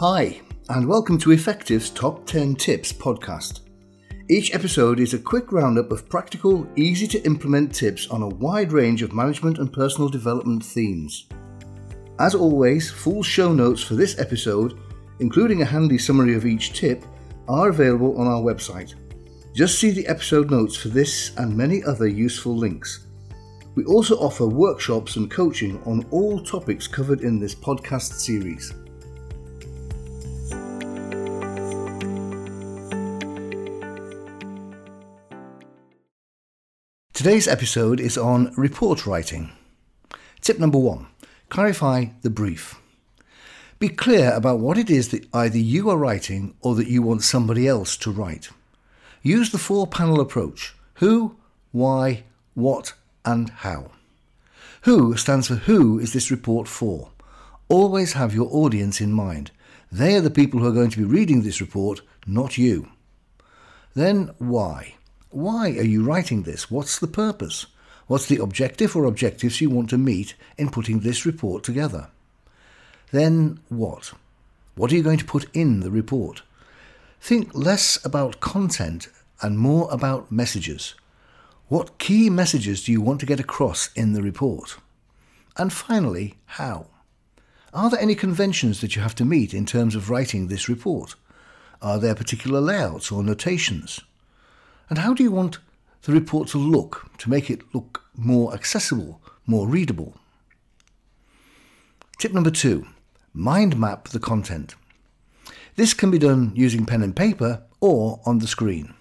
Hi, and welcome to Effective's Top 10 Tips podcast. Each episode is a quick roundup of practical, easy to implement tips on a wide range of management and personal development themes. As always, full show notes for this episode, including a handy summary of each tip, are available on our website. Just see the episode notes for this and many other useful links. We also offer workshops and coaching on all topics covered in this podcast series. Today's episode is on report writing. Tip number one clarify the brief. Be clear about what it is that either you are writing or that you want somebody else to write. Use the four panel approach who, why, what, and how. Who stands for who is this report for? Always have your audience in mind. They are the people who are going to be reading this report, not you. Then why? Why are you writing this? What's the purpose? What's the objective or objectives you want to meet in putting this report together? Then what? What are you going to put in the report? Think less about content and more about messages. What key messages do you want to get across in the report? And finally, how? Are there any conventions that you have to meet in terms of writing this report? Are there particular layouts or notations? And how do you want the report to look to make it look more accessible, more readable? Tip number two mind map the content. This can be done using pen and paper or on the screen.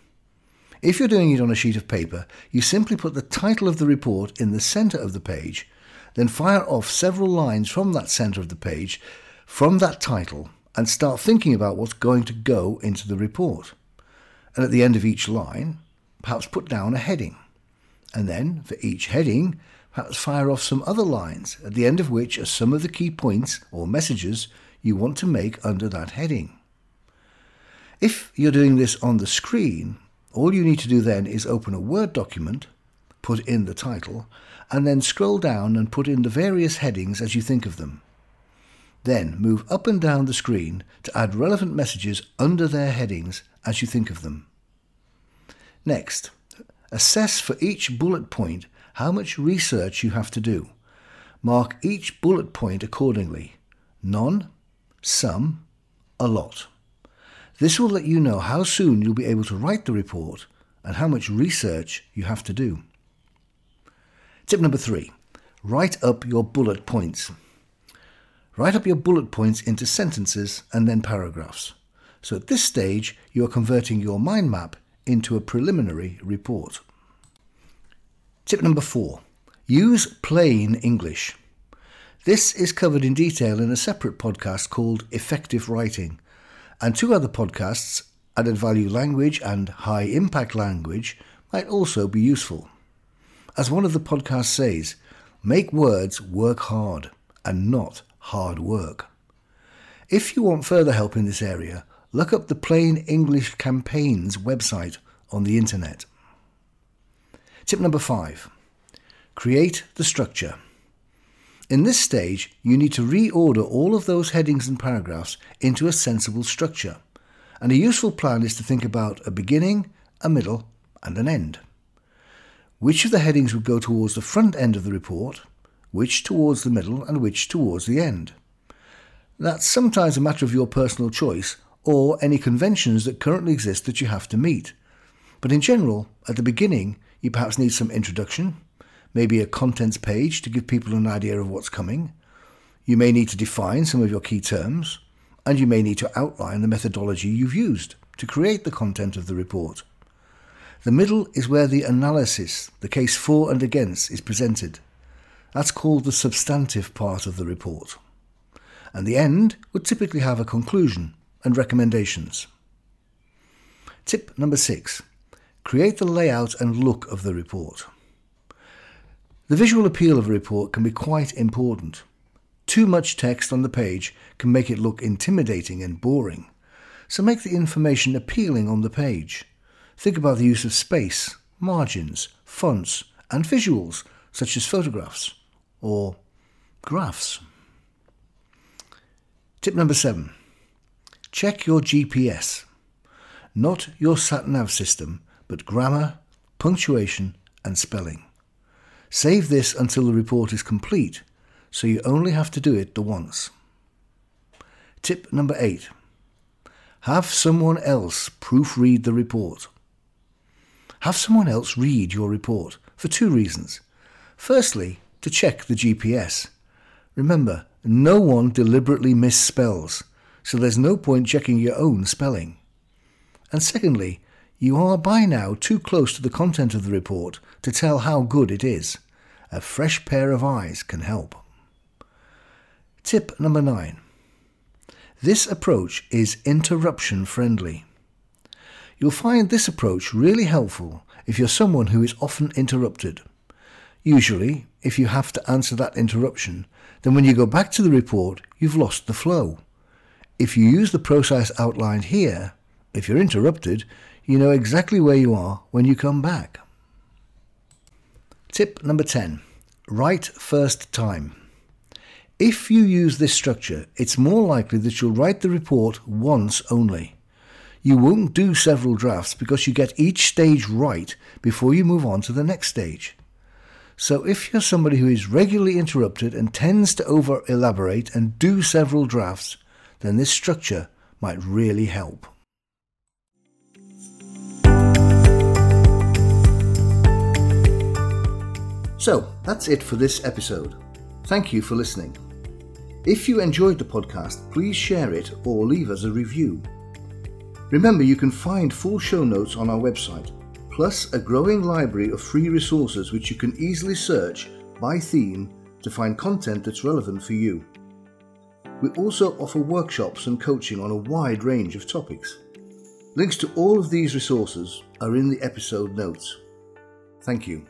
If you're doing it on a sheet of paper, you simply put the title of the report in the centre of the page, then fire off several lines from that centre of the page from that title and start thinking about what's going to go into the report and at the end of each line, perhaps put down a heading. And then, for each heading, perhaps fire off some other lines, at the end of which are some of the key points or messages you want to make under that heading. If you're doing this on the screen, all you need to do then is open a Word document, put in the title, and then scroll down and put in the various headings as you think of them. Then move up and down the screen to add relevant messages under their headings as you think of them. Next, assess for each bullet point how much research you have to do. Mark each bullet point accordingly none, some, a lot. This will let you know how soon you'll be able to write the report and how much research you have to do. Tip number three write up your bullet points. Write up your bullet points into sentences and then paragraphs. So at this stage, you are converting your mind map into a preliminary report. Tip number four use plain English. This is covered in detail in a separate podcast called Effective Writing, and two other podcasts, Added Value Language and High Impact Language, might also be useful. As one of the podcasts says, make words work hard and not hard work. If you want further help in this area, look up the Plain English Campaigns website on the internet. Tip number five create the structure. In this stage, you need to reorder all of those headings and paragraphs into a sensible structure. And a useful plan is to think about a beginning, a middle, and an end. Which of the headings would go towards the front end of the report, which towards the middle, and which towards the end? That's sometimes a matter of your personal choice or any conventions that currently exist that you have to meet. But in general, at the beginning, you perhaps need some introduction, maybe a contents page to give people an idea of what's coming. You may need to define some of your key terms, and you may need to outline the methodology you've used to create the content of the report. The middle is where the analysis, the case for and against, is presented. That's called the substantive part of the report. And the end would typically have a conclusion and recommendations. Tip number six create the layout and look of the report. The visual appeal of a report can be quite important. Too much text on the page can make it look intimidating and boring, so make the information appealing on the page. Think about the use of space, margins, fonts, and visuals such as photographs or graphs. Tip number seven check your GPS. Not your sat nav system, but grammar, punctuation, and spelling. Save this until the report is complete, so you only have to do it the once. Tip number 8. Have someone else proofread the report. Have someone else read your report for two reasons. Firstly, to check the GPS. Remember, no one deliberately misspells, so there's no point checking your own spelling. And secondly, you are by now too close to the content of the report to tell how good it is. A fresh pair of eyes can help. Tip number 9. This approach is interruption friendly. You'll find this approach really helpful if you're someone who is often interrupted. Usually, if you have to answer that interruption, then when you go back to the report, you've lost the flow. If you use the process outlined here, if you're interrupted, you know exactly where you are when you come back. Tip number 10 Write first time. If you use this structure, it's more likely that you'll write the report once only. You won't do several drafts because you get each stage right before you move on to the next stage. So if you're somebody who is regularly interrupted and tends to over elaborate and do several drafts, then this structure might really help. So that's it for this episode. Thank you for listening. If you enjoyed the podcast, please share it or leave us a review. Remember, you can find full show notes on our website, plus a growing library of free resources which you can easily search by theme to find content that's relevant for you. We also offer workshops and coaching on a wide range of topics. Links to all of these resources are in the episode notes. Thank you.